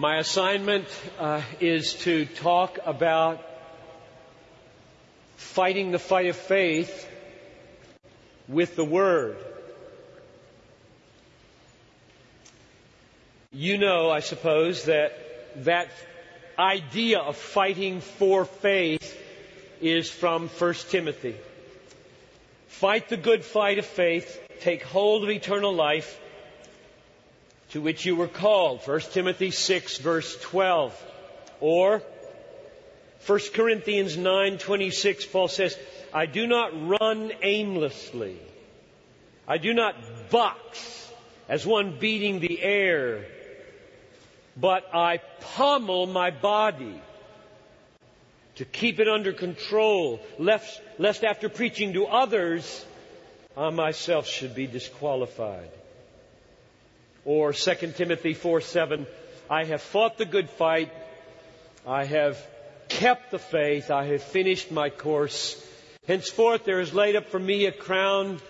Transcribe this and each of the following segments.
My assignment uh, is to talk about fighting the fight of faith with the Word. You know, I suppose, that that idea of fighting for faith is from 1 Timothy. Fight the good fight of faith, take hold of eternal life, to which you were called. 1 Timothy 6 verse 12. Or 1 Corinthians 9:26 Paul says, "I do not run aimlessly. I do not box as one beating the air, but I pommel my body to keep it under control, lest, lest after preaching to others, I myself should be disqualified." Or 2 Timothy 4 7, I have fought the good fight. I have kept the faith. I have finished my course. Henceforth there is laid up for me a crown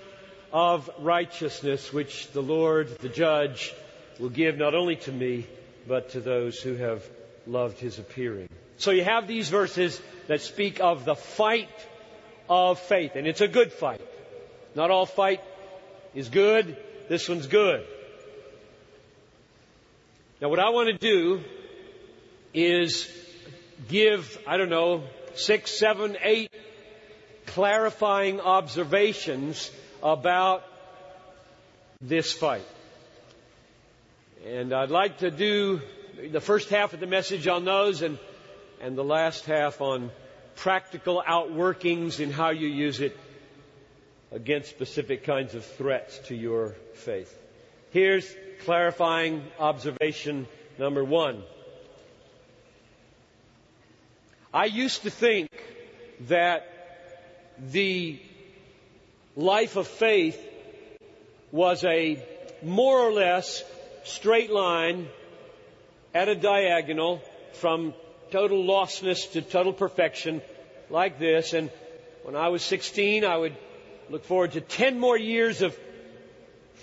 of righteousness, which the Lord, the judge, will give not only to me, but to those who have loved his appearing. So you have these verses that speak of the fight of faith, and it's a good fight. Not all fight is good. This one's good. Now, what I want to do is give, I don't know, six, seven, eight clarifying observations about this fight. And I'd like to do the first half of the message on those and, and the last half on practical outworkings in how you use it against specific kinds of threats to your faith. Here's clarifying observation number one. I used to think that the life of faith was a more or less straight line at a diagonal from total lostness to total perfection like this. And when I was 16, I would look forward to 10 more years of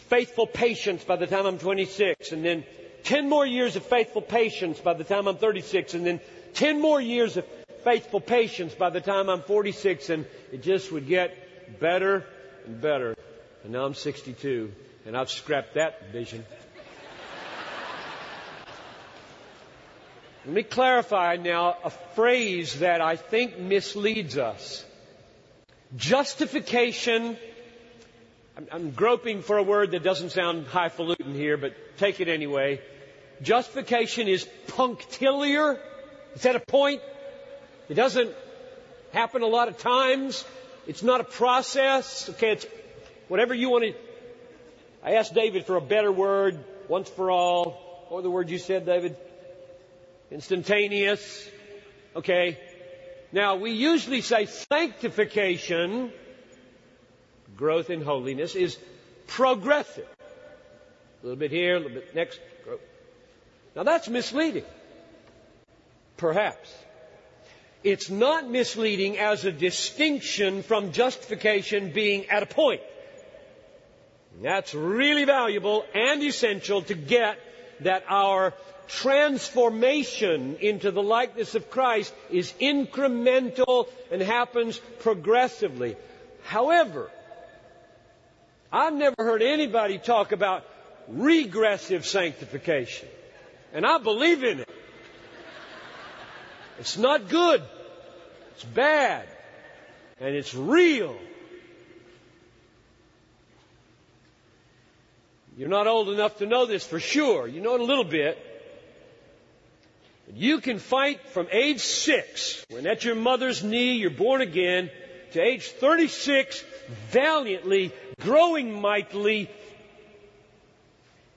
faithful patience by the time I'm 26, and then 10 more years of faithful patience by the time I'm 36, and then 10 more years of faithful patience by the time I'm 46, and it just would get better and better. And now I'm 62, and I've scrapped that vision. Let me clarify now a phrase that I think misleads us. Justification I'm, groping for a word that doesn't sound highfalutin here, but take it anyway. Justification is punctiliar. It's at a point? It doesn't happen a lot of times. It's not a process. Okay, it's whatever you want to. I asked David for a better word, once for all. What the words you said, David? Instantaneous. Okay. Now, we usually say sanctification growth in holiness is progressive. A little bit here, a little bit next. Now that's misleading. Perhaps. It's not misleading as a distinction from justification being at a point. That's really valuable and essential to get that our transformation into the likeness of Christ is incremental and happens progressively. However, I've never heard anybody talk about regressive sanctification. And I believe in it. It's not good. It's bad. And it's real. You're not old enough to know this for sure. You know it a little bit. You can fight from age six, when at your mother's knee you're born again, to age 36 valiantly, growing mightily,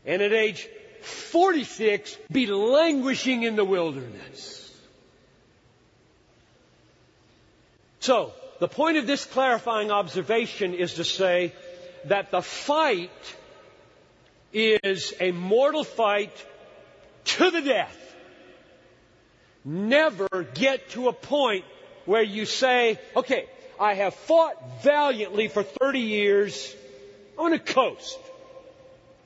and at age 46 be languishing in the wilderness. So, the point of this clarifying observation is to say that the fight is a mortal fight to the death. Never get to a point where you say, okay, I have fought valiantly for 30 years on a coast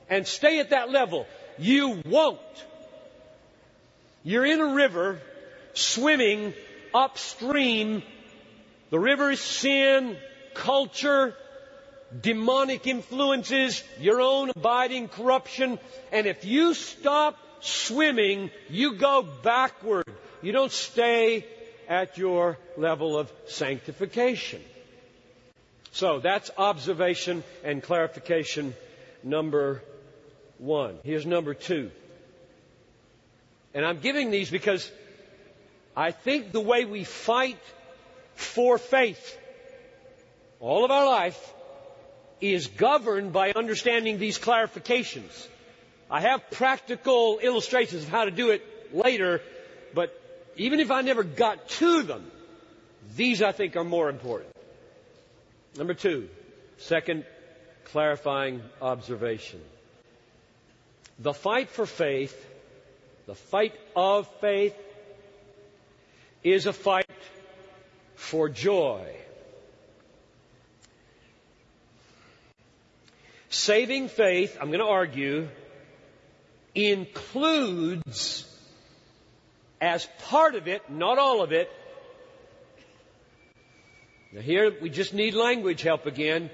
and stay at that level. You won't. You're in a river swimming upstream. The river is sin, culture, demonic influences, your own abiding corruption. And if you stop swimming, you go backward. You don't stay at your level of sanctification. So that's observation and clarification number one. Here's number two. And I'm giving these because I think the way we fight for faith all of our life is governed by understanding these clarifications. I have practical illustrations of how to do it later, even if I never got to them, these I think are more important. Number two, second clarifying observation. The fight for faith, the fight of faith, is a fight for joy. Saving faith, I'm going to argue, includes as part of it, not all of it. Now here we just need language help again.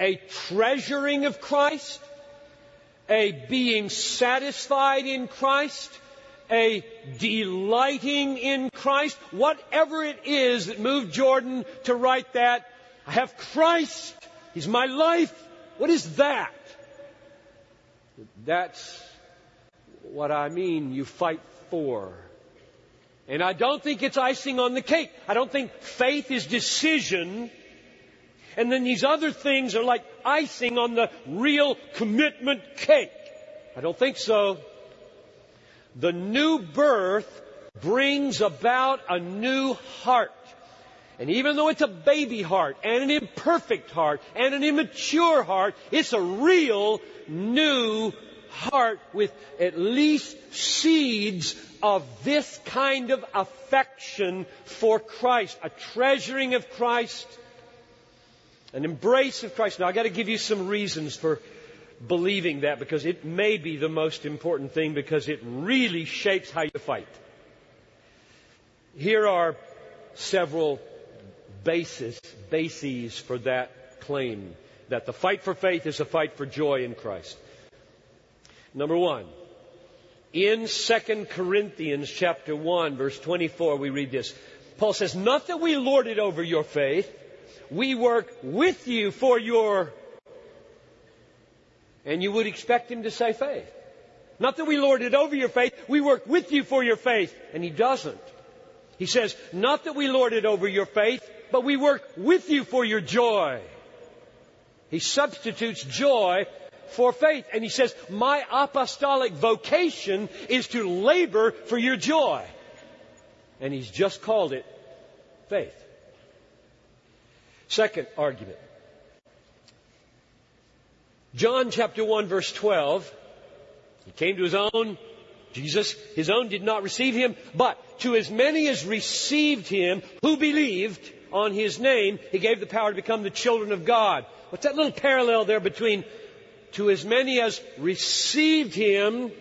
A treasuring of Christ, a being satisfied in Christ, a delighting in Christ, whatever it is that moved Jordan to write that. I have Christ. He's my life. What is that? That's what I mean you fight for. And I don't think it's icing on the cake. I don't think faith is decision. And then these other things are like icing on the real commitment cake. I don't think so. The new birth brings about a new heart. And even though it's a baby heart and an imperfect heart and an immature heart, it's a real new heart with at least seeds of this kind of affection for Christ, a treasuring of Christ, an embrace of Christ. Now I've got to give you some reasons for believing that because it may be the most important thing because it really shapes how you fight. Here are several bases, bases for that claim that the fight for faith is a fight for joy in Christ. Number one, in 2 Corinthians chapter 1 verse 24 we read this. Paul says, not that we lord it over your faith, we work with you for your, and you would expect him to say faith. Not that we lord it over your faith, we work with you for your faith, and he doesn't. He says, not that we lord it over your faith, but we work with you for your joy. He substitutes joy for faith. And he says, my apostolic vocation is to labor for your joy. And he's just called it faith. Second argument. John chapter 1 verse 12. He came to his own. Jesus, his own did not receive him, but to as many as received him, who believed on his name, he gave the power to become the children of God. What's that little parallel there between to as many as received him,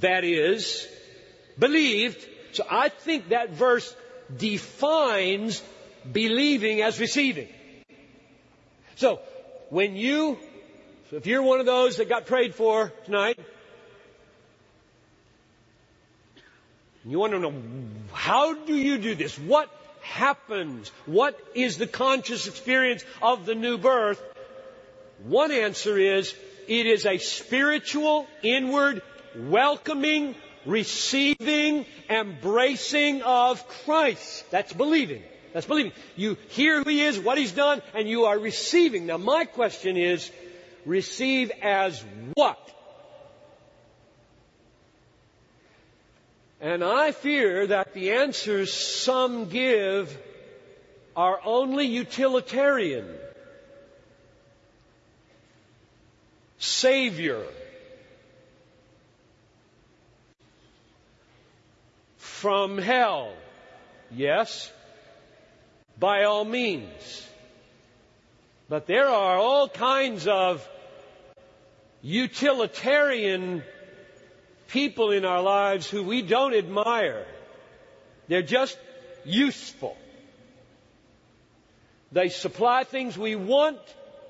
that is, believed. So I think that verse defines believing as receiving. So, when you, so if you're one of those that got prayed for tonight, you want to know, how do you do this? What happens? What is the conscious experience of the new birth? One answer is it is a spiritual, inward, welcoming, receiving, embracing of Christ. That's believing. That's believing. You hear who He is, what He's done, and you are receiving. Now my question is, receive as what? And I fear that the answers some give are only utilitarian. Savior. From hell. Yes, by all means. But there are all kinds of utilitarian people in our lives who we don't admire. They're just useful. They supply things we want,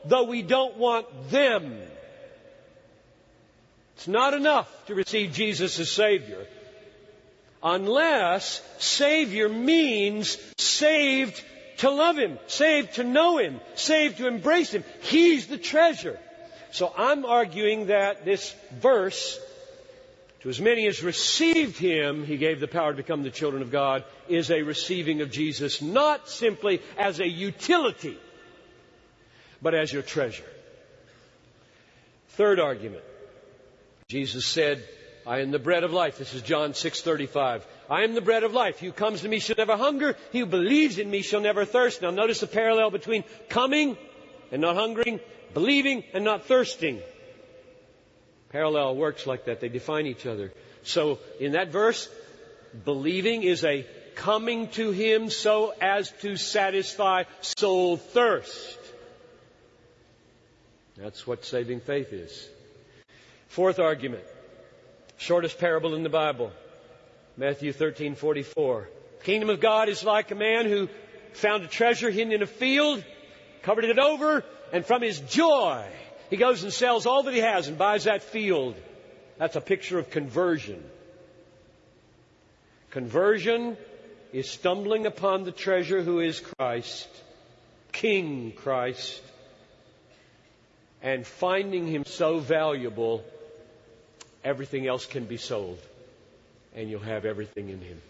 though we don't want them. It's not enough to receive Jesus as Savior unless Savior means saved to love Him, saved to know Him, saved to embrace Him. He's the treasure. So I'm arguing that this verse, to as many as received Him, He gave the power to become the children of God, is a receiving of Jesus, not simply as a utility, but as your treasure. Third argument. Jesus said, I am the bread of life. This is John 6:35. I am the bread of life. He who comes to me shall never hunger. He who believes in me shall never thirst. Now notice the parallel between coming and not hungering, believing and not thirsting. Parallel works like that. They define each other. So in that verse, believing is a coming to him so as to satisfy soul thirst. That's what saving faith is. Fourth argument. Shortest parable in the Bible. Matthew 13:44. Kingdom of God is like a man who found a treasure hidden in a field, covered it over, and from his joy, he goes and sells all that he has and buys that field. That's a picture of conversion. Conversion is stumbling upon the treasure who is Christ, King Christ, and finding him so valuable everything else can be sold, and you'll have everything in Him.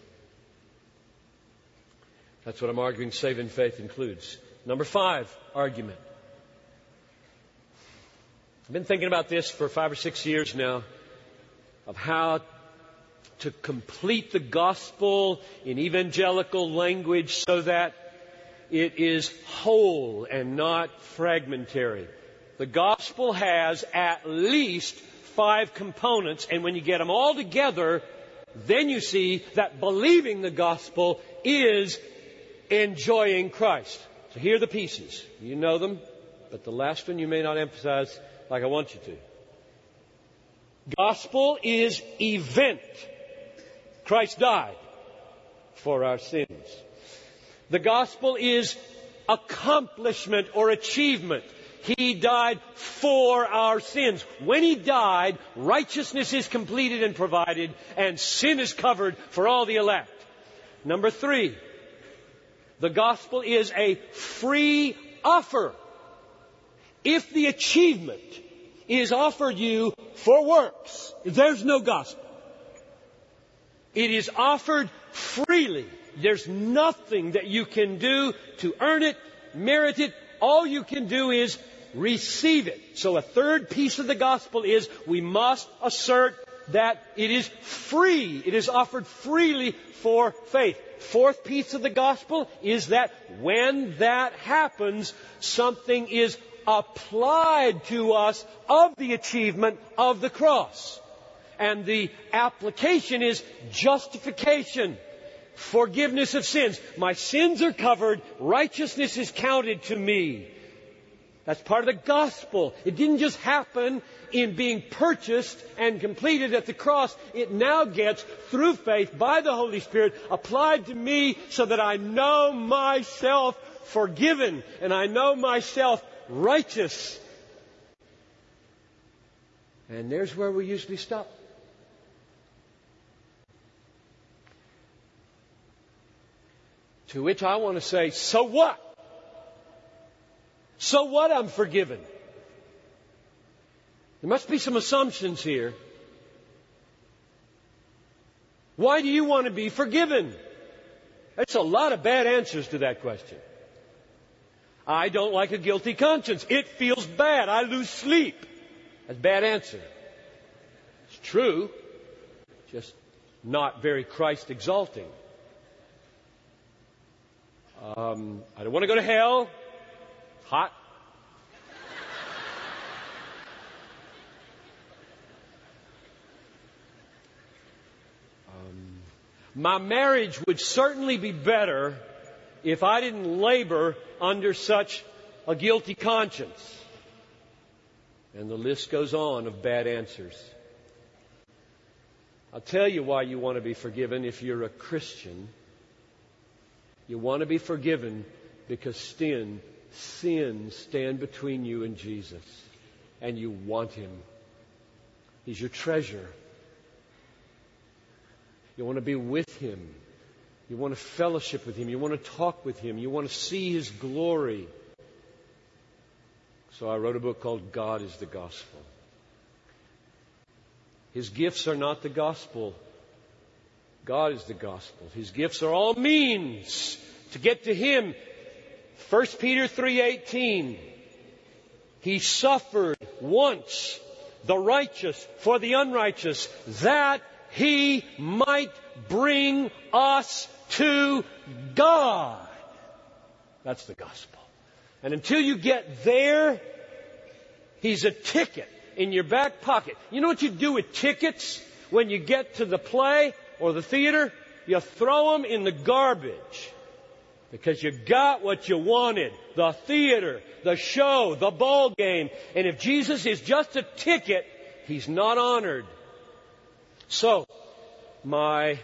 That's what I'm arguing saving faith includes. Number five argument. I've been thinking about this for five or six years now of how to complete the gospel in evangelical language so that it is whole and not fragmentary. The gospel has at least five components, and when you get them all together, then you see that believing the gospel is enjoying Christ. So here are the pieces. You know them, but the last one you may not emphasize like I want you to. Gospel is event. Christ died for our sins. The gospel is accomplishment or achievement. He died for our sins. When He died, righteousness is completed and provided, and sin is covered for all the elect. Number three, the gospel is a free offer. If the achievement is offered you for works, there's no gospel. It is offered freely. There's nothing that you can do to earn it, merit it. All you can do is receive it. So a third piece of the gospel is we must assert that it is free. It is offered freely for faith. Fourth piece of the gospel is that when that happens, something is applied to us of the achievement of the cross. And the application is justification. Forgiveness of sins. My sins are covered. Righteousness is counted to me. That's part of the gospel. It didn't just happen in being purchased and completed at the cross. It now gets, through faith, by the Holy Spirit, applied to me so that I know myself forgiven and I know myself righteous. And there's where we usually stop. To which I want to say, so what? So what? I'm forgiven. There must be some assumptions here. Why do you want to be forgiven? That's a lot of bad answers to that question. I don't like a guilty conscience. It feels bad. I lose sleep. That's a bad answer. It's true, just not very Christ exalting. Um, I don't want to go to hell. Hot? um, my marriage would certainly be better if I didn't labor under such a guilty conscience. And the list goes on of bad answers. I'll tell you why you want to be forgiven if you're a Christian. You want to be forgiven because sin, sin stand between you and Jesus. And you want him. He's your treasure. You want to be with him. You want to fellowship with him. You want to talk with him. You want to see his glory. So I wrote a book called God is the Gospel. His gifts are not the gospel. God is the gospel. His gifts are all means to get to him. 1 Peter 3:18 He suffered once the righteous for the unrighteous that he might bring us to God. That's the gospel. And until you get there, he's a ticket in your back pocket. You know what you do with tickets when you get to the play or the theater? You throw them in the garbage. Because you got what you wanted. The theater, the show, the ball game. And if Jesus is just a ticket, he's not honored. So, my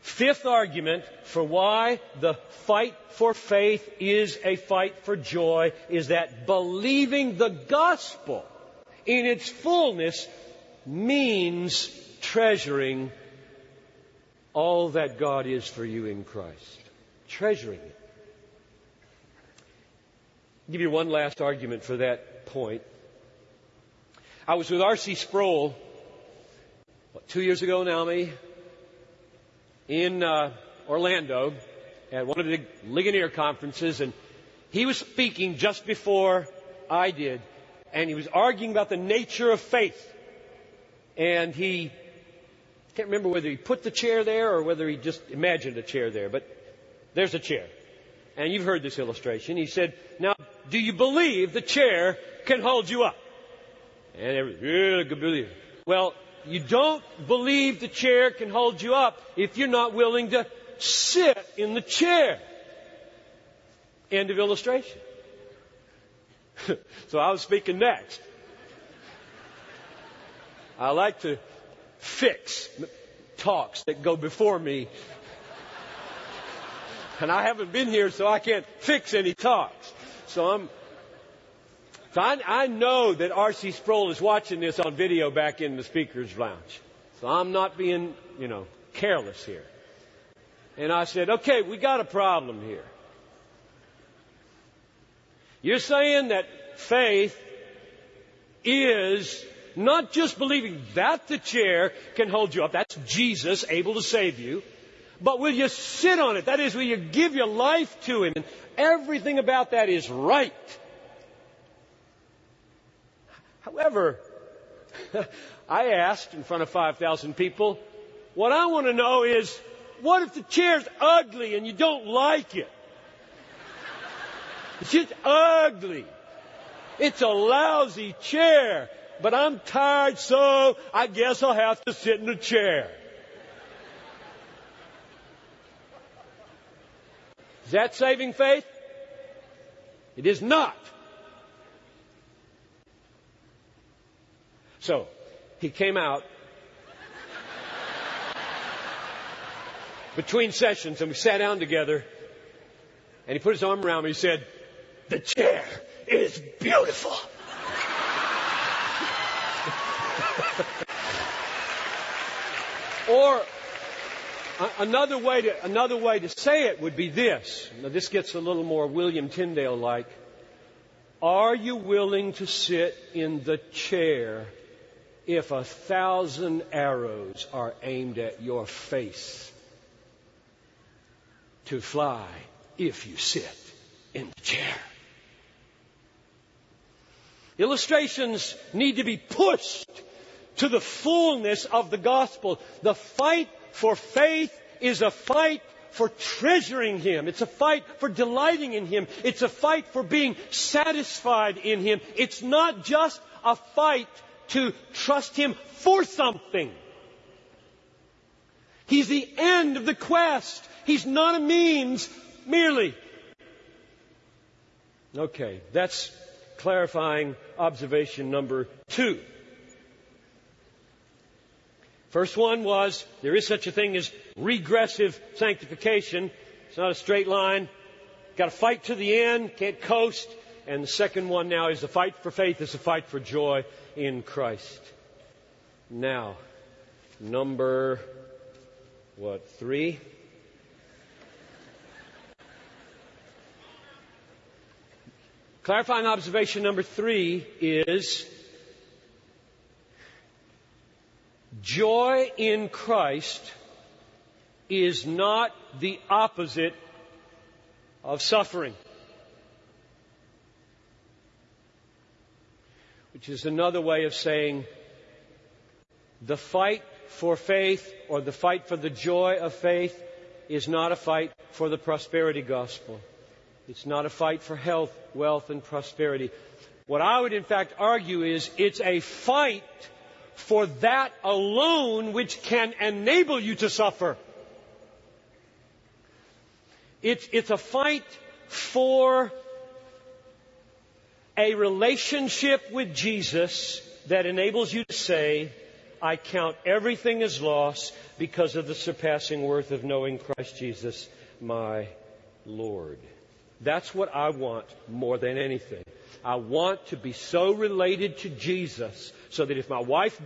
fifth argument for why the fight for faith is a fight for joy is that believing the gospel in its fullness means treasuring all that God is for you in Christ. Treasuring it. I'll give you one last argument for that point. I was with R.C. Sproul what, two years ago now, maybe, in uh, Orlando at one of the Ligonier conferences, and he was speaking just before I did and he was arguing about the nature of faith. And he can't remember whether he put the chair there or whether he just imagined a chair there, but there's a chair. And you've heard this illustration. He said, Now, do you believe the chair can hold you up? And everybody, yeah, good believe. Well, you don't believe the chair can hold you up if you're not willing to sit in the chair. End of illustration. so I was speaking next. I like to fix talks that go before me. And I haven't been here, so I can't fix any talks. So I'm. So I, I know that R.C. Sproul is watching this on video back in the speaker's lounge. So I'm not being, you know, careless here. And I said, okay, we got a problem here. You're saying that faith is not just believing that the chair can hold you up. That's Jesus able to save you. But will you sit on it? That is, will you give your life to Him? And everything about that is right. However, I asked in front of 5,000 people, what I want to know is, what if the chair's ugly and you don't like it? It's just ugly. It's a lousy chair, but I'm tired, so I guess I'll have to sit in the chair. That saving faith? It is not. So, he came out between sessions and we sat down together and he put his arm around me and he said, the chair is beautiful. or another way to another way to say it would be this. Now this gets a little more William Tyndale like. Are you willing to sit in the chair if a thousand arrows are aimed at your face? To fly if you sit in the chair. Illustrations need to be pushed to the fullness of the gospel. The fight for faith is a fight for treasuring Him. It's a fight for delighting in Him. It's a fight for being satisfied in Him. It's not just a fight to trust Him for something. He's the end of the quest. He's not a means merely. Okay, that's clarifying observation number two. First one was there is such a thing as regressive sanctification. It's not a straight line. Got to fight to the end, can't coast. And the second one now is the fight for faith is a fight for joy in Christ. Now, number what, three? Clarifying observation number three is joy in Christ is not the opposite of suffering. Which is another way of saying the fight for faith or the fight for the joy of faith is not a fight for the prosperity gospel. It's not a fight for health, wealth, and prosperity. What I would in fact argue is it's a fight for that alone which can enable you to suffer. It's, it's a fight for a relationship with Jesus that enables you to say, I count everything as loss because of the surpassing worth of knowing Christ Jesus, my Lord. That's what I want more than anything. I want to be so related to Jesus so that if my wife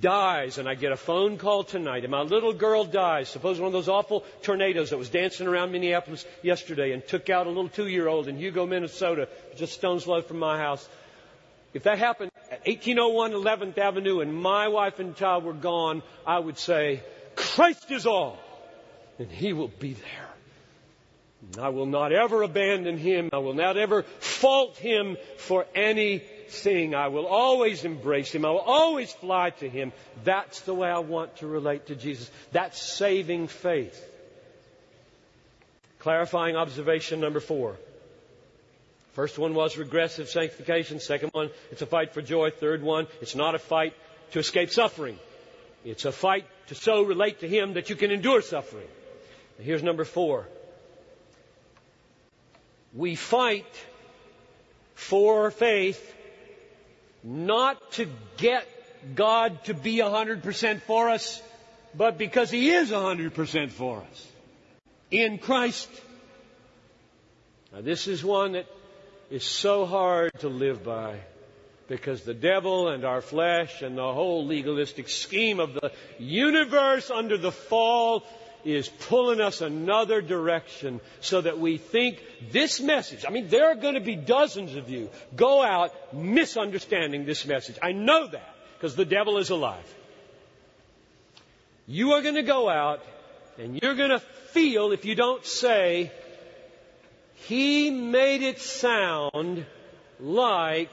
dies and I get a phone call tonight and my little girl dies, suppose one of those awful tornadoes that was dancing around Minneapolis yesterday and took out a little two year old in Hugo, Minnesota, just stone's throw from my house. If that happened at 1801 11th Avenue and my wife and child were gone, I would say, Christ is all. And He will be there. I will not ever abandon Him. I will not ever fault Him for anything. I will always embrace Him. I will always fly to Him. That's the way I want to relate to Jesus. That's saving faith. Clarifying observation number four. First one was regressive sanctification. Second one, it's a fight for joy. Third one, it's not a fight to escape suffering. It's a fight to so relate to Him that you can endure suffering. here's number four. We fight for faith not to get God to be 100% for us, but because He is 100% for us. In Christ. Now this is one that is so hard to live by because the devil and our flesh and the whole legalistic scheme of the universe under the fall is pulling us another direction so that we think this message, I mean, there are going to be dozens of you go out misunderstanding this message. I know that because the devil is alive. You are going to go out and you're going to feel, if you don't say, he made it sound like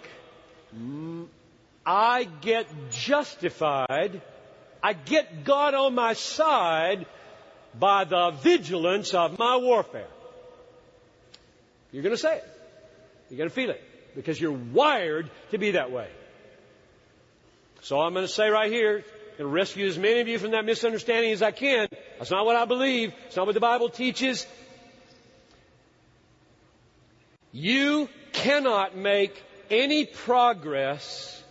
I get justified, I get God on my side by the vigilance of my warfare. You're going to say it. You're going to feel it because you're wired to be that way. So I'm going to say right here, to rescue as many of you from that misunderstanding as I can. That's not what I believe. It's not what the Bible teaches. You cannot make any progress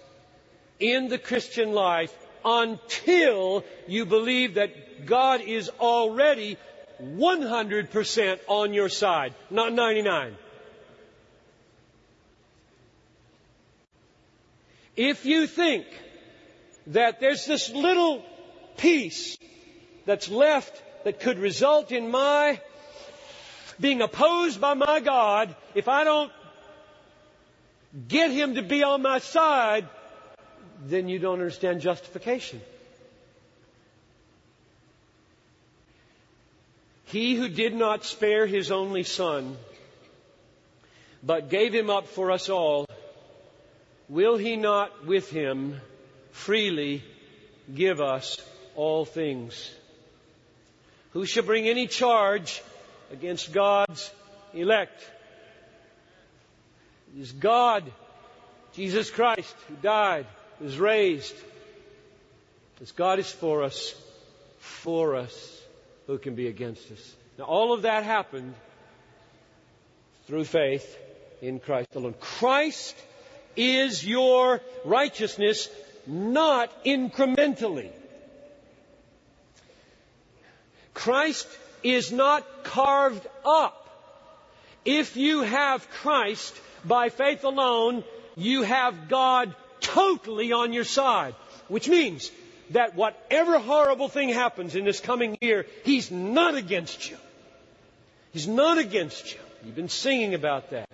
in the Christian life until you believe that God is already 100% on your side, not 99. If you think that there's this little piece that's left that could result in my being opposed by my God, if I don't get Him to be on my side, then you don't understand justification. He who did not spare His only Son, but gave Him up for us all, will He not with Him freely give us all things? Who shall bring any charge against God's elect. It is God, Jesus Christ, who died, was raised. As God is for us, for us, who can be against us? Now, all of that happened through faith in Christ alone. Christ is your righteousness, not incrementally. Christ is not carved up. If you have Christ by faith alone, you have God totally on your side, which means that whatever horrible thing happens in this coming year, He's not against you. He's not against you. You've been singing about that.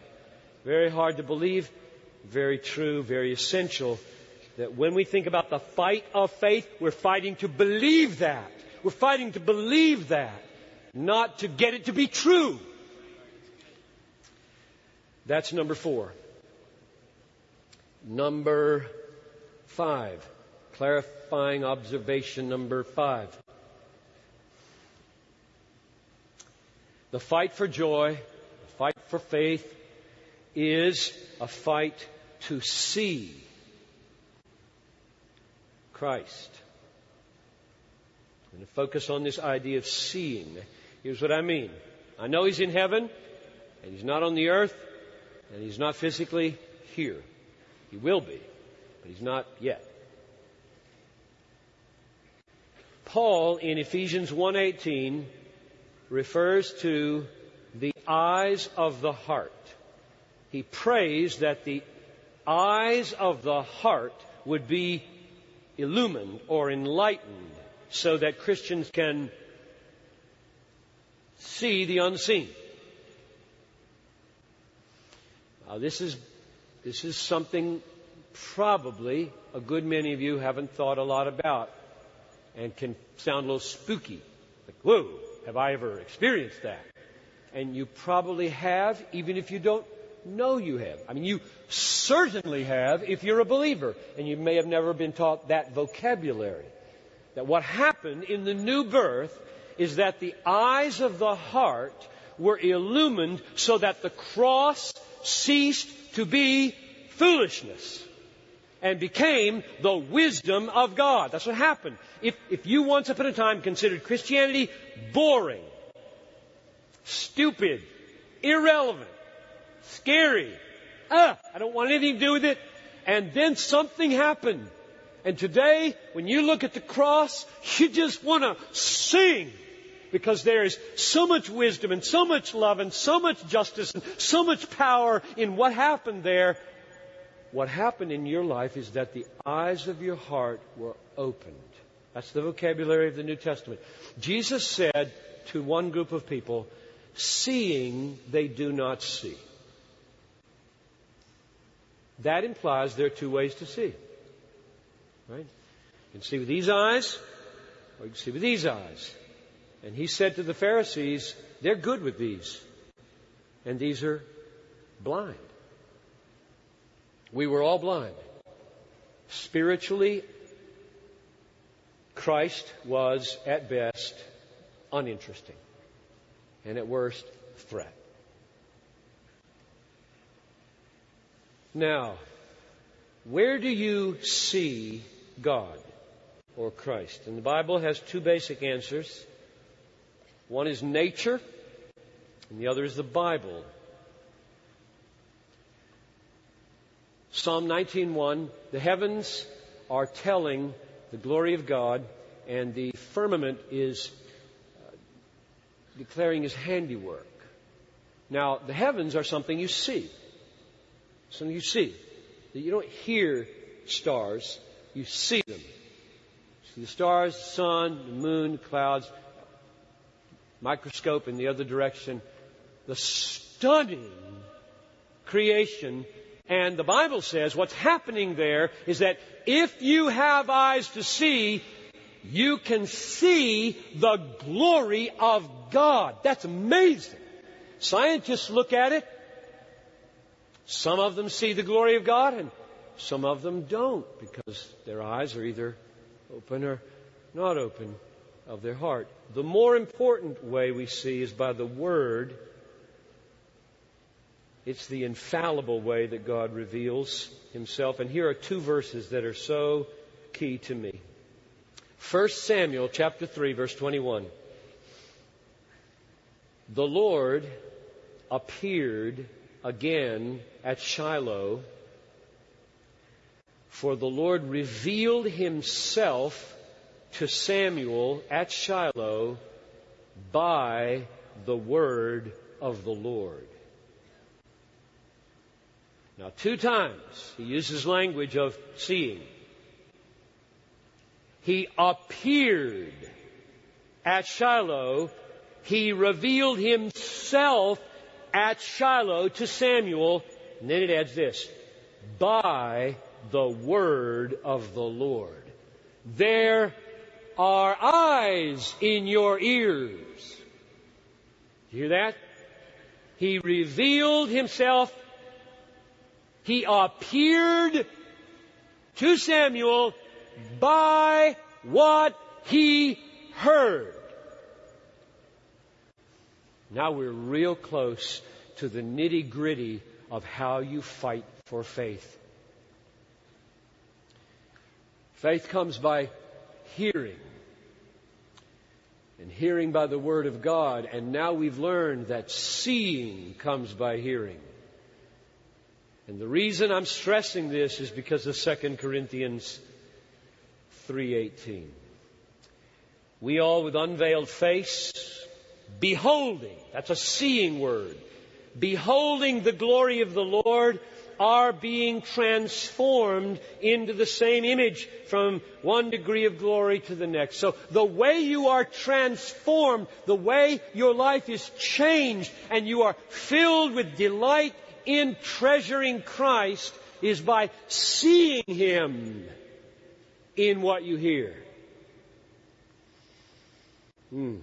Very hard to believe, very true, very essential that when we think about the fight of faith, we're fighting to believe that. We're fighting to believe that, not to get it to be true. That's number four. Number five. Clarifying observation number five. The fight for joy, the fight for faith, is a fight to see Christ. I'm going to focus on this idea of seeing. Here's what I mean. I know He's in heaven, and He's not on the earth, and He's not physically here. He will be, but He's not yet. Paul in Ephesians 1:18 refers to the eyes of the heart. He prays that the eyes of the heart would be illumined or enlightened so that Christians can see the unseen. Now, this is, this is something probably a good many of you haven't thought a lot about and can sound a little spooky. Like, whoa, have I ever experienced that? And you probably have, even if you don't know you have. I mean, you certainly have if you're a believer, and you may have never been taught that vocabulary. That what happened in the new birth is that the eyes of the heart were illumined so that the cross ceased to be foolishness and became the wisdom of God. That's what happened. If, if you once upon a time considered Christianity boring, stupid, irrelevant, scary, ah, I don't want anything to do with it, and then something happened. And today, when you look at the cross, you just want to sing because there is so much wisdom and so much love and so much justice and so much power in what happened there what happened in your life is that the eyes of your heart were opened. That's the vocabulary of the New Testament. Jesus said to one group of people, seeing they do not see. That implies there are two ways to see. Right? You can see with these eyes, or you can see with these eyes. And he said to the Pharisees, they're good with these. And these are blind. We were all blind. Spiritually, Christ was at best uninteresting and at worst threat. Now, where do you see God or Christ? And the Bible has two basic answers. One is nature, and the other is the Bible. Psalm 19:1, the heavens are telling the glory of God, and the firmament is uh, declaring His handiwork. Now, the heavens are something you see, something you see. You don't hear stars, you see them. You see the stars, the sun, the moon, the clouds, microscope in the other direction. The stunning creation and the Bible says what's happening there is that if you have eyes to see, you can see the glory of God. That's amazing. Scientists look at it. Some of them see the glory of God and some of them don't because their eyes are either open or not open of their heart. The more important way we see is by the Word it's the infallible way that God reveals himself. And here are two verses that are so key to me. 1 Samuel chapter 3 verse 21. The Lord appeared again at Shiloh, for the Lord revealed himself to Samuel at Shiloh by the word of the Lord. Now, two times he uses language of seeing. He appeared at Shiloh. He revealed himself at Shiloh to Samuel. And then it adds this by the word of the Lord. There are eyes in your ears. You hear that? He revealed himself. He appeared to Samuel by what he heard. Now we're real close to the nitty gritty of how you fight for faith. Faith comes by hearing. And hearing by the Word of God. And now we've learned that seeing comes by hearing. And the reason I'm stressing this is because of 2 Corinthians 3:18. We all with unveiled face beholding, that's a seeing word, beholding the glory of the Lord are being transformed into the same image from one degree of glory to the next. So the way you are transformed, the way your life is changed and you are filled with delight in treasuring Christ is by seeing Him in what you hear. Hmm.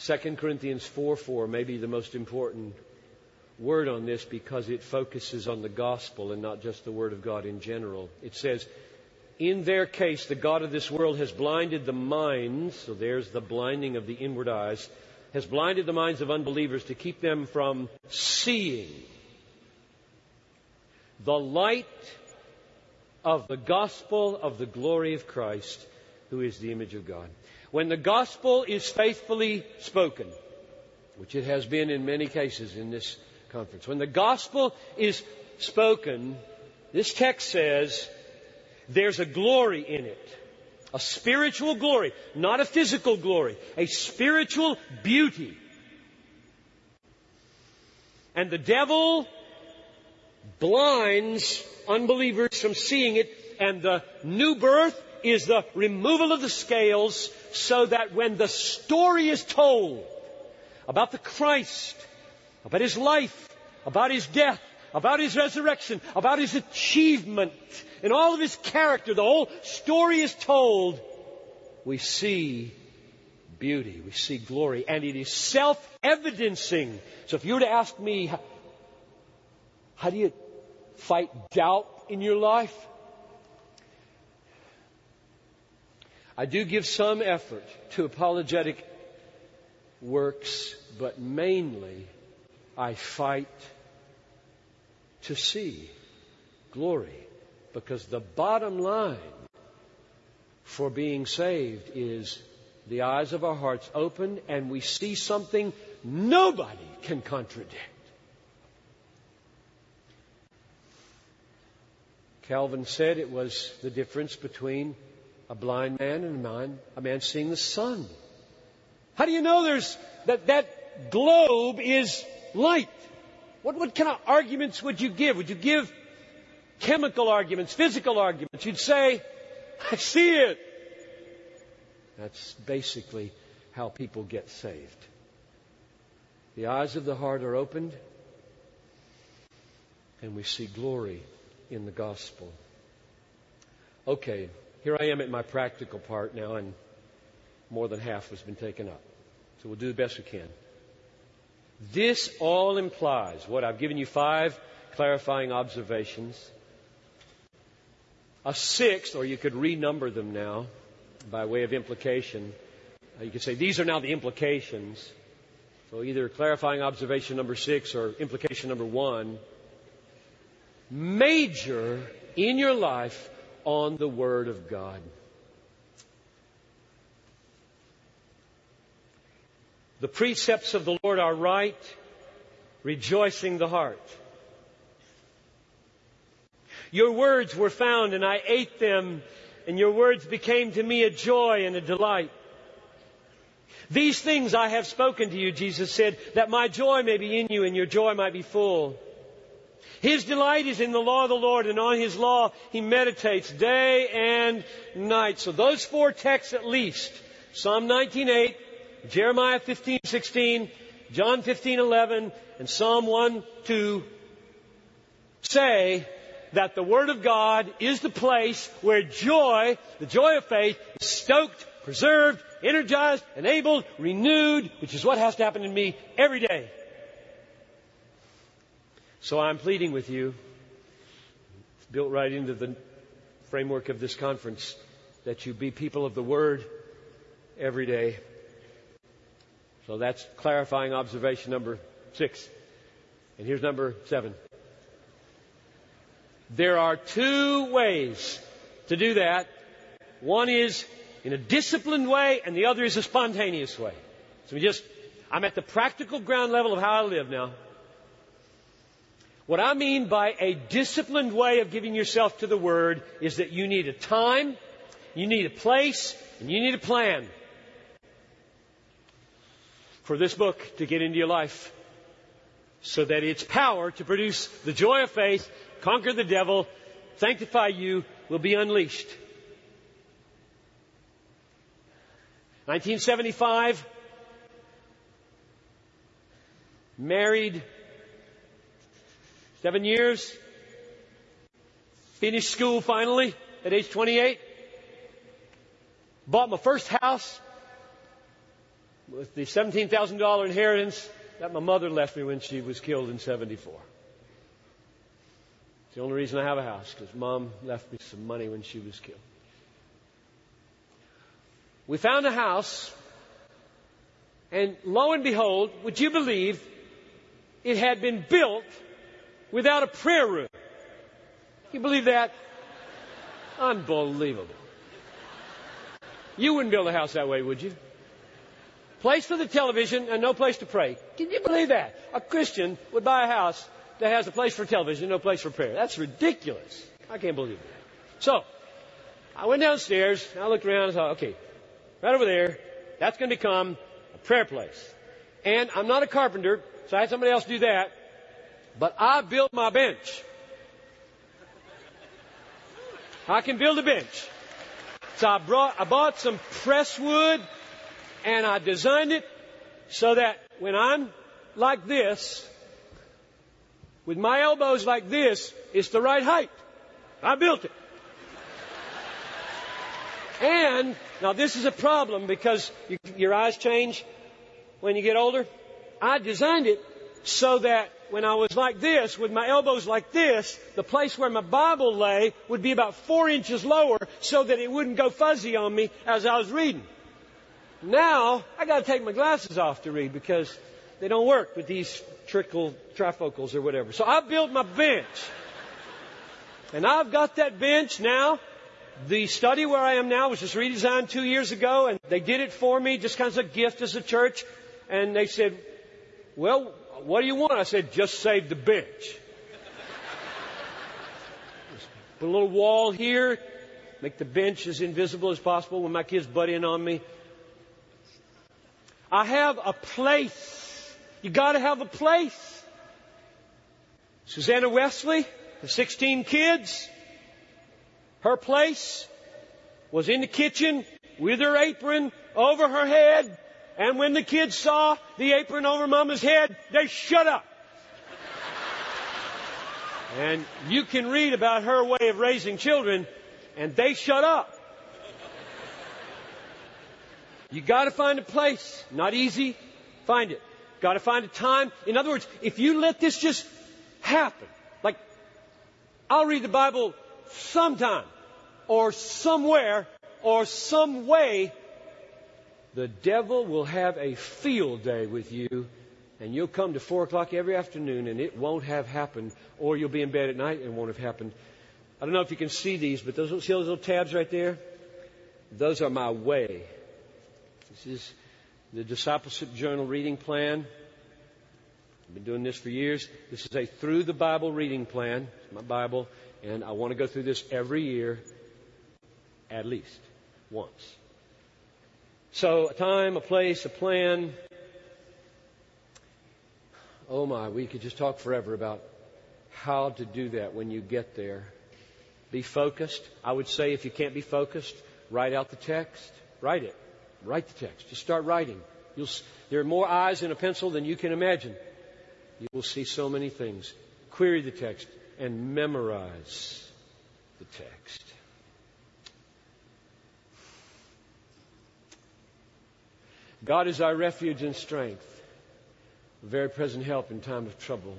2 Corinthians 4 4 may be the most important word on this because it focuses on the gospel and not just the word of God in general. It says, in their case, the God of this world has blinded the minds, so there's the blinding of the inward eyes, has blinded the minds of unbelievers to keep them from seeing the light of the gospel of the glory of Christ, who is the image of God. When the gospel is faithfully spoken, which it has been in many cases in this conference, when the gospel is spoken, this text says there's a glory in it. A spiritual glory, not a physical glory, a spiritual beauty. And the devil blinds unbelievers from seeing it, and the new birth is the removal of the scales so that when the story is told about the Christ, about his life, about his death, about his resurrection, about his achievement, and all of his character, the whole story is told, we see beauty, we see glory, and it is self evidencing. So if you were to ask me, how do you fight doubt in your life? I do give some effort to apologetic works, but mainly I fight to see glory. Because the bottom line for being saved is the eyes of our hearts open and we see something nobody can contradict. Calvin said it was the difference between a blind man and a man, a man seeing the sun. How do you know there's that that globe is light? What kind of arguments would you give? Would you give chemical arguments, physical arguments? You'd say, I see it. That's basically how people get saved. The eyes of the heart are opened, and we see glory in the gospel. Okay, here I am at my practical part now, and more than half has been taken up. So we'll do the best we can. This all implies what I've given you five clarifying observations. A sixth, or you could renumber them now by way of implication. Uh, you could say these are now the implications. So either clarifying observation number six or implication number one. Major in your life on the Word of God. The precepts of the Lord are right, rejoicing the heart. Your words were found and I ate them and your words became to me a joy and a delight. These things I have spoken to you, Jesus said, that my joy may be in you and your joy might be full. His delight is in the law of the Lord, and on His law He meditates day and night. So those four texts at least, Psalm 19.8, Jeremiah 15.16, John 15.11, and Psalm 1, 2, say that the Word of God is the place where joy, the joy of faith, is stoked, preserved, energized, enabled, renewed, which is what has to happen in me every day. So I'm pleading with you, it's built right into the framework of this conference, that you be people of the Word every day. So that's clarifying observation number six. And here's number seven. There are two ways to do that. One is in a disciplined way, and the other is a spontaneous way. So we just, I'm at the practical ground level of how I live now. What I mean by a disciplined way of giving yourself to the Word is that you need a time, you need a place, and you need a plan for this book to get into your life so that its power to produce the joy of faith, conquer the devil, sanctify you will be unleashed. 1975, married seven years, finished school finally at age 28, bought my first house with the $17,000 inheritance that my mother left me when she was killed in 74. It's the only reason I have a house, because mom left me some money when she was killed. We found a house, and lo and behold, would you believe it had been built without a prayer room? You believe that? Unbelievable. You wouldn't build a house that way, would you? Place for the television and no place to pray. Can you believe that? A Christian would buy a house that has a place for television, no place for prayer. That's ridiculous. I can't believe that. So, I went downstairs, and I looked around and I thought, okay, right over there, that's going to become a prayer place. And I'm not a carpenter, so I had somebody else do that. But I built my bench. I can build a bench. So I brought, I bought some press wood and I designed it so that when I'm like this, with my elbows like this, it's the right height. I built it. And now this is a problem because you, your eyes change when you get older. I designed it so that when I was like this, with my elbows like this, the place where my Bible lay would be about four inches lower so that it wouldn't go fuzzy on me as I was reading. Now, I gotta take my glasses off to read because they don't work with these trickle trifocals or whatever. So I built my bench. And I've got that bench now. The study where I am now was just redesigned two years ago and they did it for me just kind of a gift as a church. And they said, well, what do you want? I said, just save the bench. Put a little wall here, make the bench as invisible as possible when my kids butt in on me. I have a place. You gotta have a place. Susanna Wesley, the 16 kids, her place was in the kitchen with her apron over her head. And when the kids saw the apron over mama's head, they shut up. and you can read about her way of raising children, and they shut up. You gotta find a place. Not easy. Find it. Gotta find a time. In other words, if you let this just happen, like, I'll read the Bible sometime, or somewhere, or some way, the devil will have a field day with you, and you'll come to four o'clock every afternoon, and it won't have happened, or you'll be in bed at night and it won't have happened. I don't know if you can see these, but those, see those little tabs right there? Those are my way. This is the Discipleship Journal reading plan. I've been doing this for years. This is a through the Bible reading plan. It's my Bible, and I want to go through this every year. At least once. So, a time, a place, a plan. Oh my, we could just talk forever about how to do that when you get there. Be focused. I would say if you can't be focused, write out the text. Write it. Write the text. Just start writing. You'll, there are more eyes in a pencil than you can imagine. You will see so many things. Query the text and memorize the text. God is our refuge and strength, a very present help in time of trouble.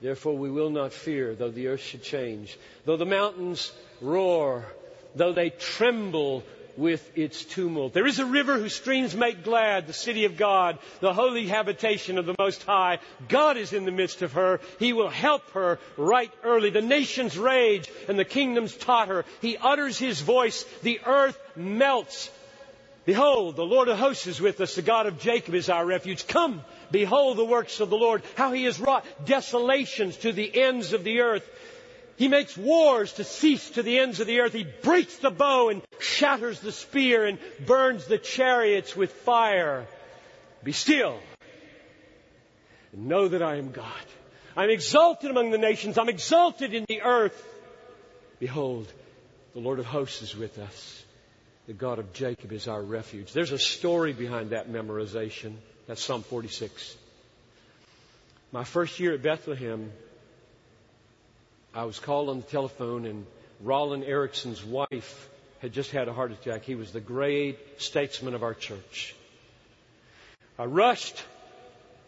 Therefore, we will not fear, though the earth should change, though the mountains roar, though they tremble with its tumult. There is a river whose streams make glad the city of God, the holy habitation of the Most High. God is in the midst of her. He will help her right early. The nations rage and the kingdoms totter. He utters his voice. The earth melts. Behold, the Lord of hosts is with us. The God of Jacob is our refuge. Come, behold the works of the Lord, how he has wrought desolations to the ends of the earth. He makes wars to cease to the ends of the earth. He breaks the bow and shatters the spear and burns the chariots with fire. Be still and know that I am God. I'm exalted among the nations. I'm exalted in the earth. Behold, the Lord of hosts is with us. The God of Jacob is our refuge. There's a story behind that memorization. That's Psalm 46. My first year at Bethlehem, I was called on the telephone, and Roland Erickson's wife had just had a heart attack. He was the great statesman of our church. I rushed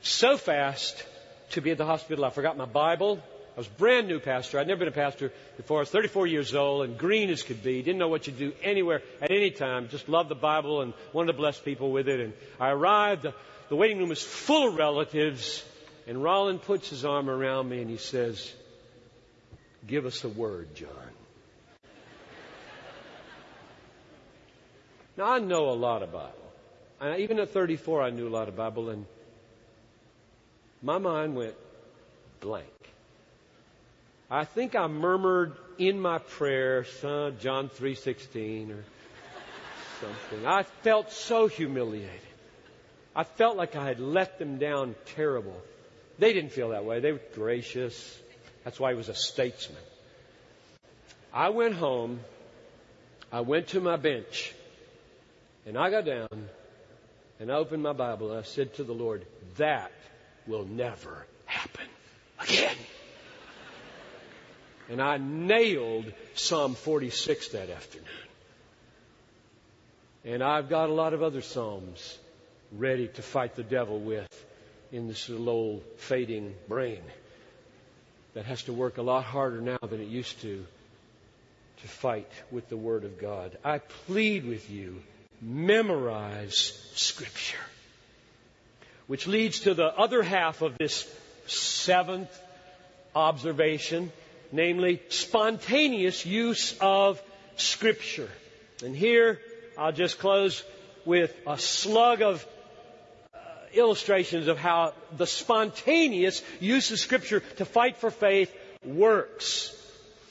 so fast to be at the hospital. I forgot my Bible. I was a brand new pastor. I'd never been a pastor before. I was 34 years old and green as could be. Didn't know what to do anywhere at any time. Just loved the Bible and wanted to bless people with it. And I arrived. The waiting room was full of relatives. And Roland puts his arm around me and he says, Give us a word, John. Now, I know a lot of Bible. And even at 34, I knew a lot of Bible. And my mind went blank. I think I murmured in my prayer, Son, John 3.16 or something. I felt so humiliated. I felt like I had let them down terrible. They didn't feel that way. They were gracious. That's why he was a statesman. I went home. I went to my bench. And I got down and I opened my Bible and I said to the Lord, that will never happen again. And I nailed Psalm 46 that afternoon. And I've got a lot of other Psalms ready to fight the devil with in this little old fading brain that has to work a lot harder now than it used to to fight with the Word of God. I plead with you, memorize Scripture. Which leads to the other half of this seventh observation namely spontaneous use of Scripture. And here I'll just close with a slug of illustrations of how the spontaneous use of Scripture to fight for faith works.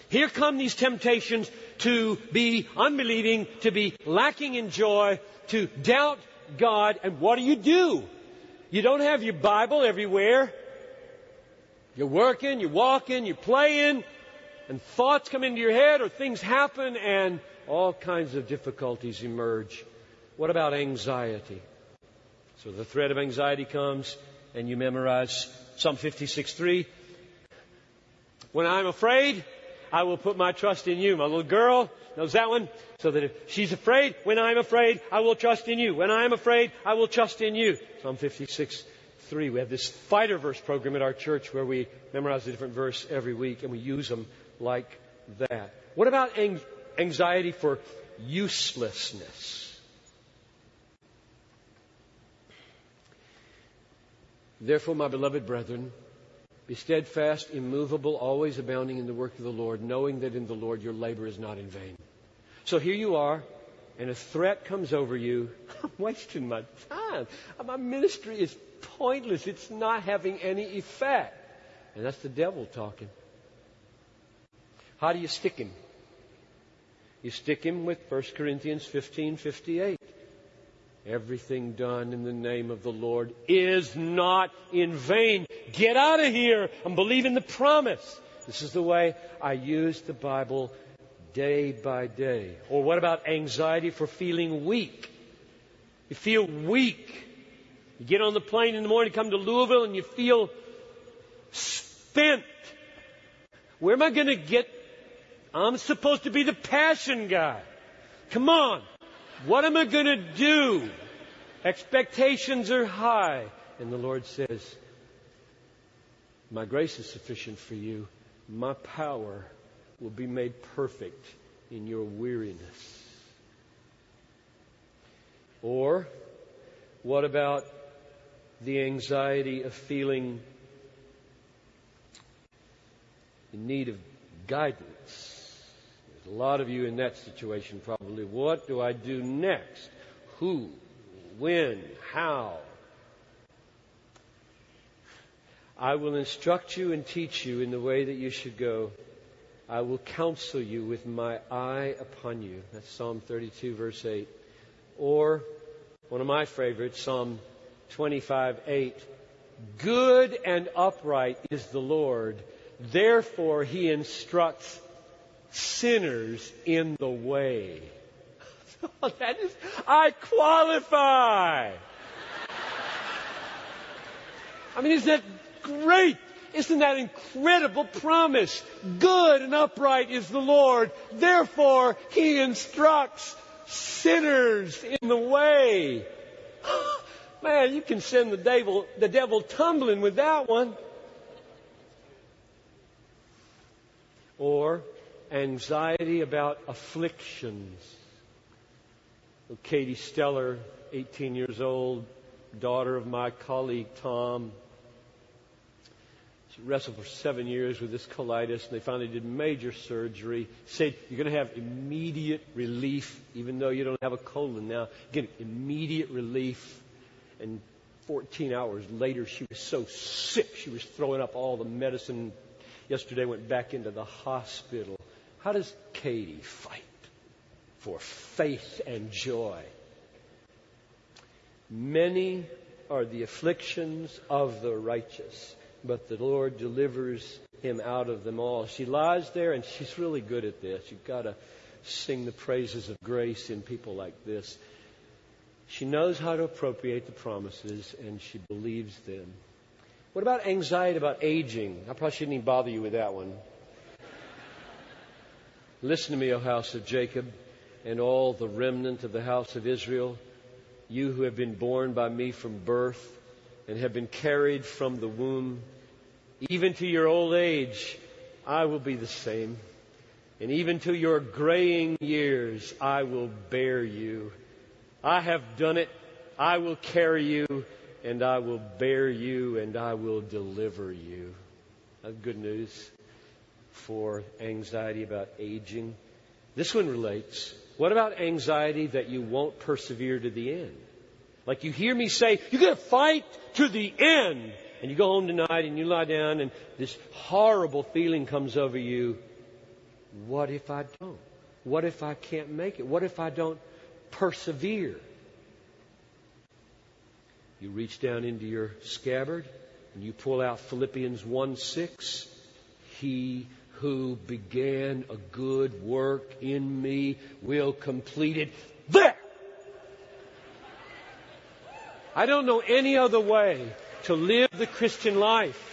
Here come these temptations to be unbelieving, to be lacking in joy, to doubt God, and what do you do? You don't have your Bible everywhere. You're working, you're walking, you're playing, and thoughts come into your head or things happen and all kinds of difficulties emerge. What about anxiety? So the threat of anxiety comes and you memorize Psalm 56 3. When I'm afraid, I will put my trust in you. My little girl knows that one. So that if she's afraid, when I'm afraid, I will trust in you. When I'm afraid, I will trust in you. Psalm 56 3. We have this fighter verse program at our church where we memorize a different verse every week and we use them like that. What about anxiety for uselessness? Therefore, my beloved brethren, be steadfast, immovable, always abounding in the work of the Lord, knowing that in the Lord your labor is not in vain. So here you are, and a threat comes over you. I'm wasting my time. My ministry is pointless. It's not having any effect. And that's the devil talking. How do you stick him? You stick him with 1 Corinthians 15:58. Everything done in the name of the Lord is not in vain. Get out of here and believe in the promise. This is the way I use the Bible day by day. Or what about anxiety for feeling weak? You feel weak. You get on the plane in the morning, come to Louisville, and you feel spent. Where am I going to get? I'm supposed to be the passion guy. Come on. What am I going to do? Expectations are high. And the Lord says, My grace is sufficient for you. My power will be made perfect in your weariness. Or, what about the anxiety of feeling in need of guidance? A lot of you in that situation probably. What do I do next? Who? When? How? I will instruct you and teach you in the way that you should go. I will counsel you with my eye upon you. That's Psalm 32, verse 8. Or, one of my favorites, Psalm 25, 8. Good and upright is the Lord. Therefore, he instructs sinners in the way. that is, I qualify. I mean, isn't that great? Isn't that incredible promise? Good and upright is the Lord. Therefore, He instructs sinners in the way. Man, you can send the devil, the devil tumbling with that one. Or anxiety about afflictions. Katie Steller, 18 years old, daughter of my colleague Tom. She wrestled for seven years with this colitis, and they finally did major surgery. Said you're going to have immediate relief, even though you don't have a colon now. Get immediate relief. And 14 hours later, she was so sick, she was throwing up all the medicine. Yesterday, went back into the hospital. How does Katie fight for faith and joy? Many are the afflictions of the righteous, but the Lord delivers him out of them all. She lies there, and she's really good at this. You've got to sing the praises of grace in people like this. She knows how to appropriate the promises, and she believes them. What about anxiety about aging? I probably shouldn't even bother you with that one. Listen to me, O house of Jacob, and all the remnant of the house of Israel, you who have been born by me from birth and have been carried from the womb. Even to your old age, I will be the same. And even to your graying years, I will bear you. I have done it. I will carry you, and I will bear you, and I will deliver you. That's good news for anxiety about aging. This one relates. What about anxiety that you won't persevere to the end? Like you hear me say, you're going to fight to the end. And you go home tonight and you lie down and this horrible feeling comes over you. What if I don't? What if I can't make it? What if I don't persevere? You reach down into your scabbard and you pull out Philippians 1 6. He who began a good work in me will complete it. There! I don't know any other way to live the Christian life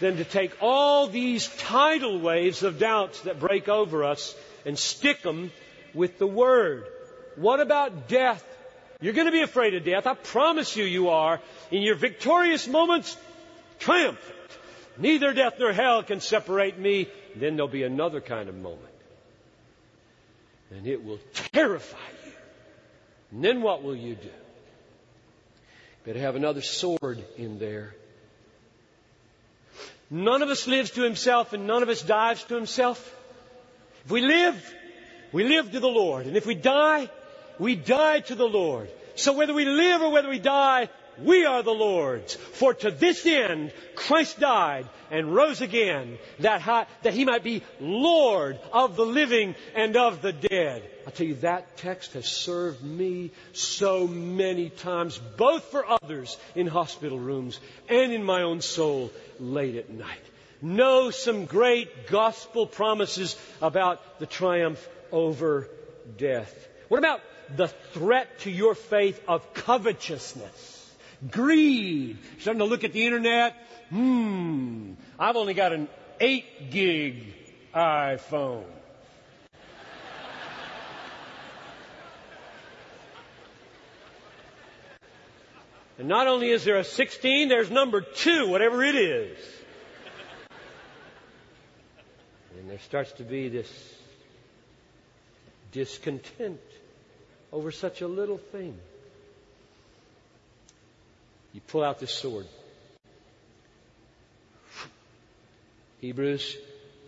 than to take all these tidal waves of doubts that break over us and stick them with the Word. What about death? You're going to be afraid of death. I promise you, you are. In your victorious moments, triumphant. Neither death nor hell can separate me. Then there'll be another kind of moment. And it will terrify you. And then what will you do? Better have another sword in there. None of us lives to himself and none of us dies to himself. If we live, we live to the Lord. And if we die, we die to the Lord. So whether we live or whether we die, we are the Lord's. For to this end Christ died and rose again, that, that he might be Lord of the living and of the dead. I'll tell you, that text has served me so many times, both for others in hospital rooms and in my own soul late at night. Know some great gospel promises about the triumph over death. What about the threat to your faith of covetousness? Greed. Starting to look at the internet. Hmm. I've only got an 8 gig iPhone. And not only is there a 16, there's number 2, whatever it is. And there starts to be this discontent over such a little thing. You pull out this sword. Hebrews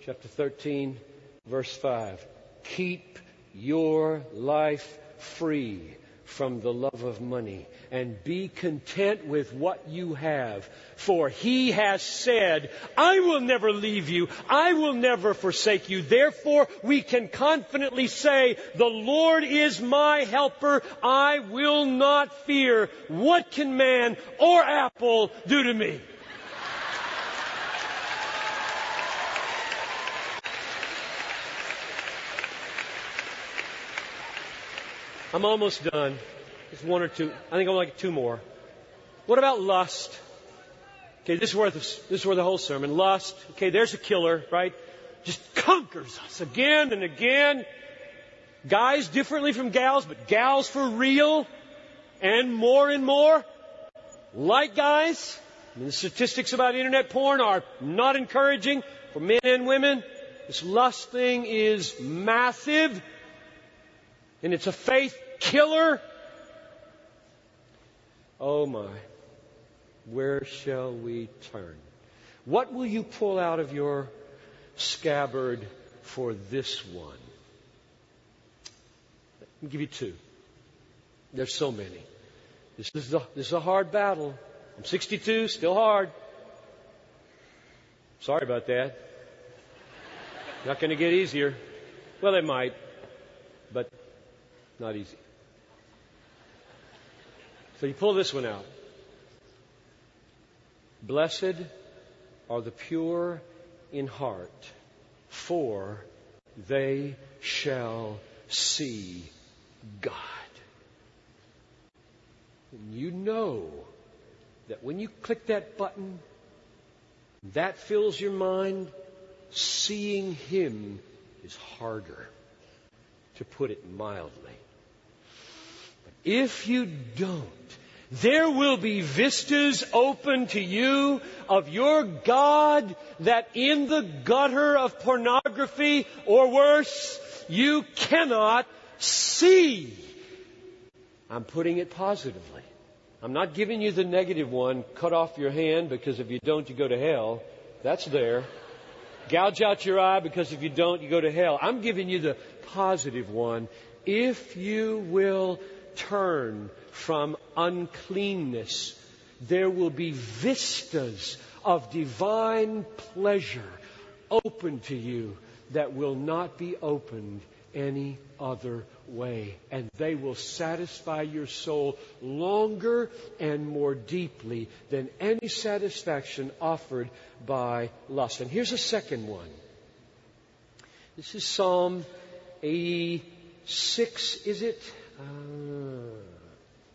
chapter 13, verse 5. Keep your life free from the love of money and be content with what you have. For he has said, I will never leave you. I will never forsake you. Therefore we can confidently say, the Lord is my helper. I will not fear. What can man or apple do to me? I'm almost done. Just one or two. I think I'm like two more. What about lust? Okay, this is worth this is where the whole sermon. Lust. Okay, there's a killer, right? Just conquers us again and again. Guys differently from gals, but gals for real. And more and more. Like guys. I mean, the statistics about internet porn are not encouraging for men and women. This lust thing is massive. And it's a faith killer. Oh my, where shall we turn? What will you pull out of your scabbard for this one? Let me give you two. There's so many. This is, the, this is a hard battle. I'm 62, still hard. Sorry about that. Not going to get easier. Well, it might, but not easy. So you pull this one out. Blessed are the pure in heart, for they shall see God. And you know that when you click that button, that fills your mind, seeing Him is harder, to put it mildly. If you don't, there will be vistas open to you of your God that in the gutter of pornography or worse, you cannot see. I'm putting it positively. I'm not giving you the negative one, cut off your hand because if you don't, you go to hell. That's there. Gouge out your eye because if you don't, you go to hell. I'm giving you the positive one. If you will turn from uncleanness, there will be vistas of divine pleasure open to you that will not be opened any other way. And they will satisfy your soul longer and more deeply than any satisfaction offered by lust. And here's a second one. This is Psalm 86, is it? Uh,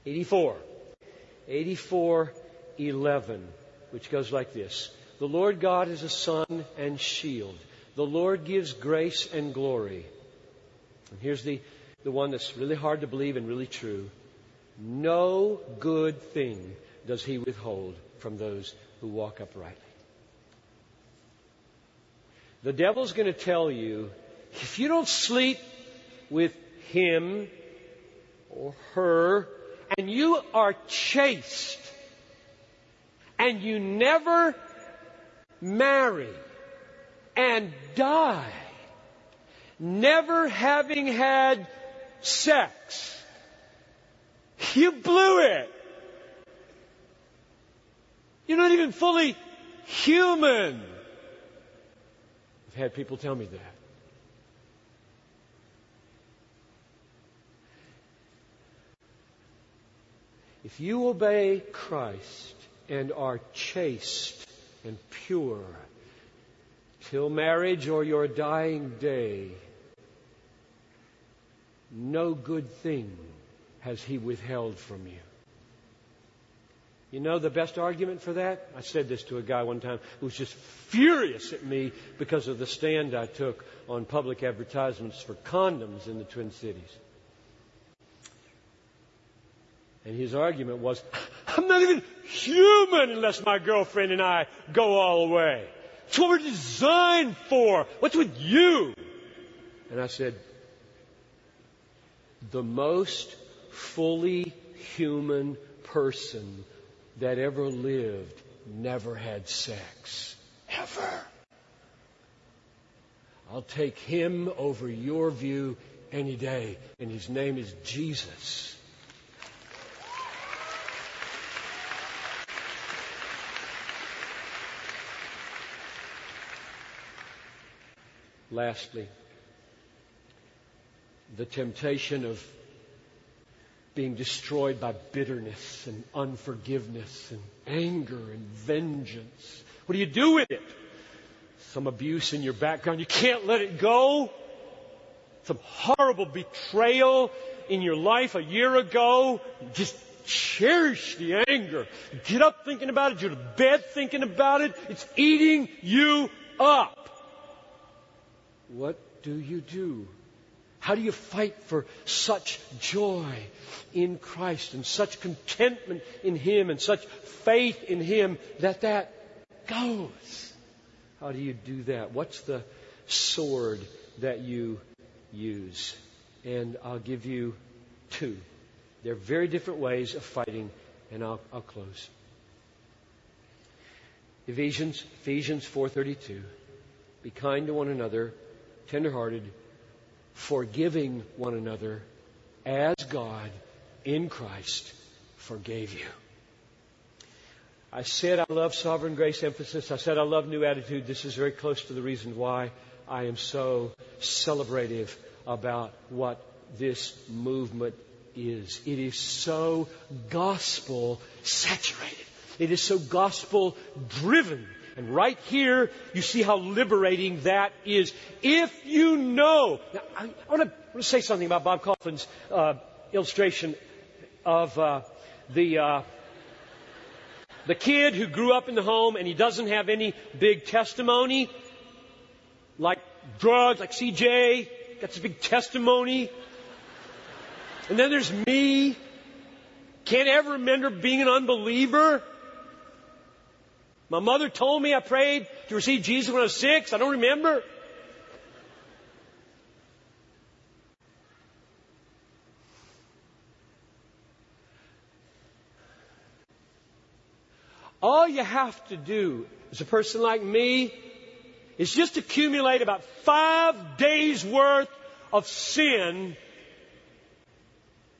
84. 84, 11, which goes like this. The Lord God is a sun and shield. The Lord gives grace and glory. And here's the, the one that's really hard to believe and really true. No good thing does he withhold from those who walk uprightly. The devil's going to tell you if you don't sleep with him or her, and you are chaste, and you never marry and die, never having had sex, you blew it. You're not even fully human. I've had people tell me that. If you obey Christ and are chaste and pure till marriage or your dying day, no good thing has he withheld from you. You know the best argument for that? I said this to a guy one time who was just furious at me because of the stand I took on public advertisements for condoms in the Twin Cities. And his argument was, I'm not even human unless my girlfriend and I go all the way. It's what we're designed for. What's with you? And I said, the most fully human person that ever lived never had sex. Ever. I'll take him over your view any day, and his name is Jesus. Lastly, the temptation of being destroyed by bitterness and unforgiveness and anger and vengeance. What do you do with it? Some abuse in your background. You can't let it go. Some horrible betrayal in your life a year ago. Just cherish the anger. Get up thinking about it. You're to bed thinking about it. It's eating you up. What do you do? How do you fight for such joy in Christ and such contentment in Him and such faith in Him that that goes? How do you do that? What's the sword that you use? And I'll give you two. They're very different ways of fighting, and I'll, I'll close. Ephesians, Ephesians 4.32. Be kind to one another, tenderhearted, forgiving one another as God in Christ forgave you. I said I love sovereign grace emphasis. I said I love new attitude. This is very close to the reason why I am so celebrative about what this movement is. It is so gospel saturated. It is so gospel driven. And right here, you see how liberating that is. If you know, now, I, I want to say something about Bob Kauflin's uh, illustration of uh, the uh, the kid who grew up in the home and he doesn't have any big testimony, like drugs, like CJ, got this big testimony. And then there's me, can't ever remember being an unbeliever. My mother told me I prayed to receive Jesus when I was six. I don't remember. All you have to do as a person like me is just accumulate about five days worth of sin,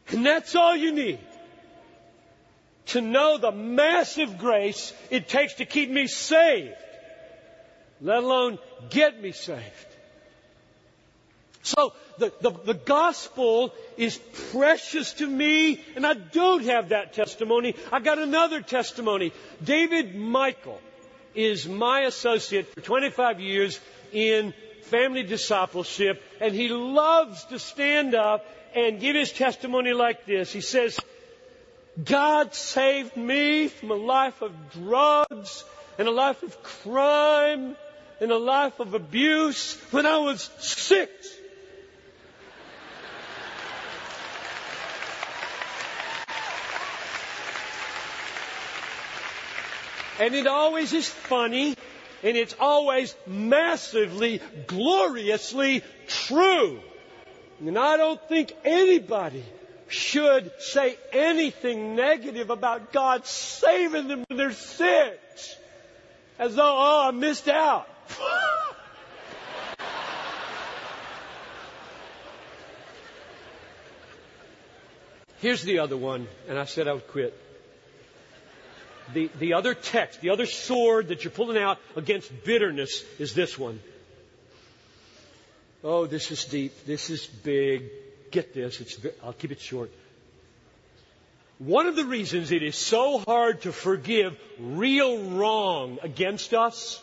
and that's all you need to know the massive grace it takes to keep me saved, let alone get me saved. So the, the, the, gospel is precious to me, and I don't have that testimony. I got another testimony. David Michael is my associate for 25 years in family discipleship, and he loves to stand up and give his testimony like this. He says, God saved me from a life of drugs and a life of crime and a life of abuse when I was six. And it always is funny and it's always massively, gloriously true. And I don't think anybody should say anything negative about God saving them when they're. As though, oh, I missed out. Here's the other one, and I said I would quit. the, the other text, the other sword that you're pulling out against bitterness is this one. Oh, this is deep. This is big. Get this. It's, I'll keep it short. One of the reasons it is so hard to forgive real wrong against us,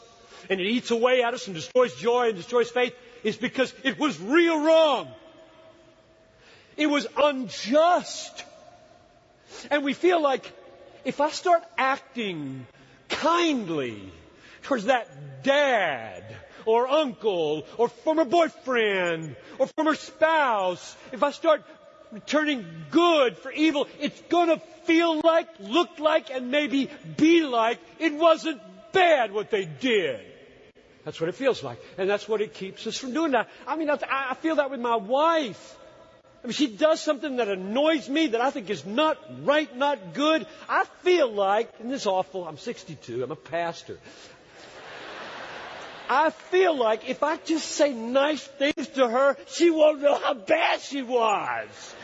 and it eats away at us and destroys joy and destroys faith, is because it was real wrong. It was unjust. And we feel like if I start acting kindly towards that dad or uncle or former boyfriend or former spouse, if I start turning good for evil, it's gonna feel like, look like, and maybe be like it wasn't bad what they did. That's what it feels like. And that's what it keeps us from doing that. I mean, I feel that with my wife. I mean, she does something that annoys me that I think is not right, not good. I feel like, and this is awful, I'm 62, I'm a pastor. I feel like if I just say nice things to her, she won't know how bad she was.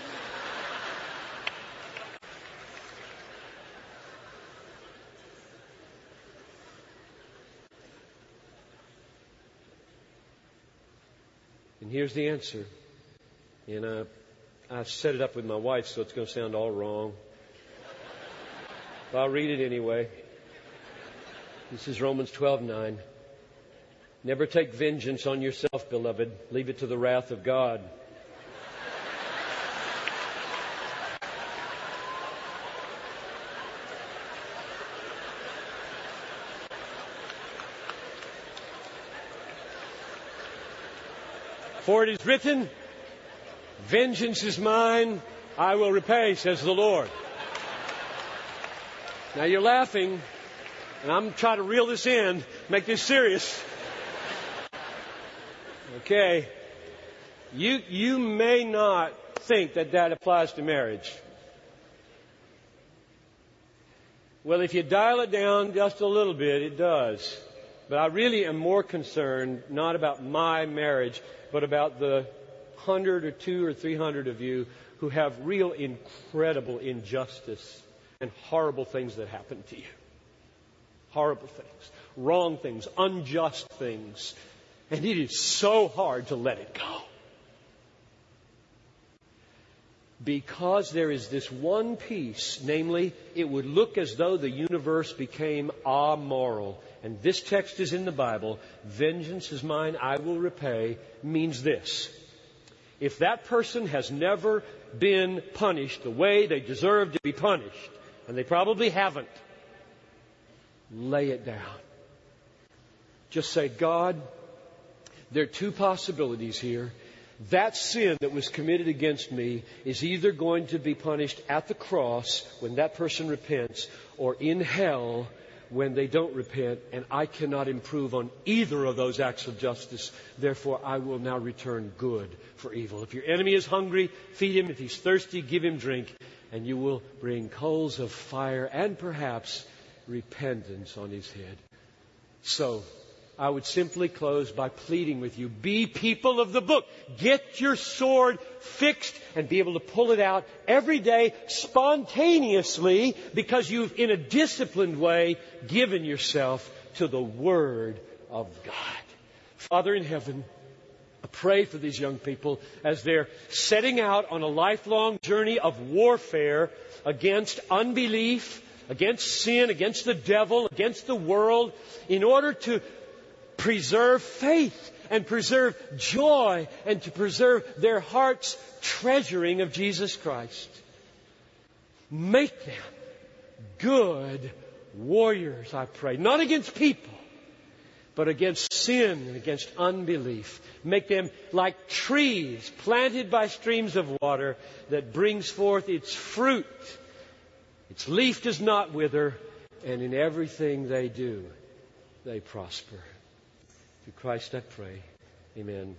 And here's the answer. And uh, I set it up with my wife, so it's going to sound all wrong. But I'll read it anyway. This is Romans 12:9. Never take vengeance on yourself, beloved. Leave it to the wrath of God. For it is written, Vengeance is mine, I will repay, says the Lord. Now you're laughing, and I'm trying to reel this in, make this serious. Okay. You, you may not think that that applies to marriage. Well, if you dial it down just a little bit, it does. But I really am more concerned not about my marriage, but about the hundred or two or three hundred of you who have real incredible injustice and horrible things that happen to you. Horrible things, wrong things, unjust things. And it is so hard to let it go. Because there is this one piece, namely, it would look as though the universe became amoral and this text is in the Bible, vengeance is mine, I will repay, means this. If that person has never been punished the way they deserve to be punished, and they probably haven't, lay it down. Just say, God, there are two possibilities here. That sin that was committed against me is either going to be punished at the cross when that person repents or in hell when they don't repent, and I cannot improve on either of those acts of justice. Therefore, I will now return good for evil. If your enemy is hungry, feed him. If he's thirsty, give him drink, and you will bring coals of fire and perhaps repentance on his head. So, I would simply close by pleading with you, be people of the book. Get your sword fixed and be able to pull it out every day spontaneously because you've, in a disciplined way, given yourself to the Word of God. Father in heaven, I pray for these young people as they're setting out on a lifelong journey of warfare against unbelief, against sin, against the devil, against the world, in order to preserve faith and preserve joy and to preserve their heart's treasuring of Jesus Christ. Make them good warriors, I pray. Not against people, but against sin and against unbelief. Make them like trees planted by streams of water that brings forth its fruit. Its leaf does not wither, and in everything they do, they prosper. Through Christ I pray. Amen.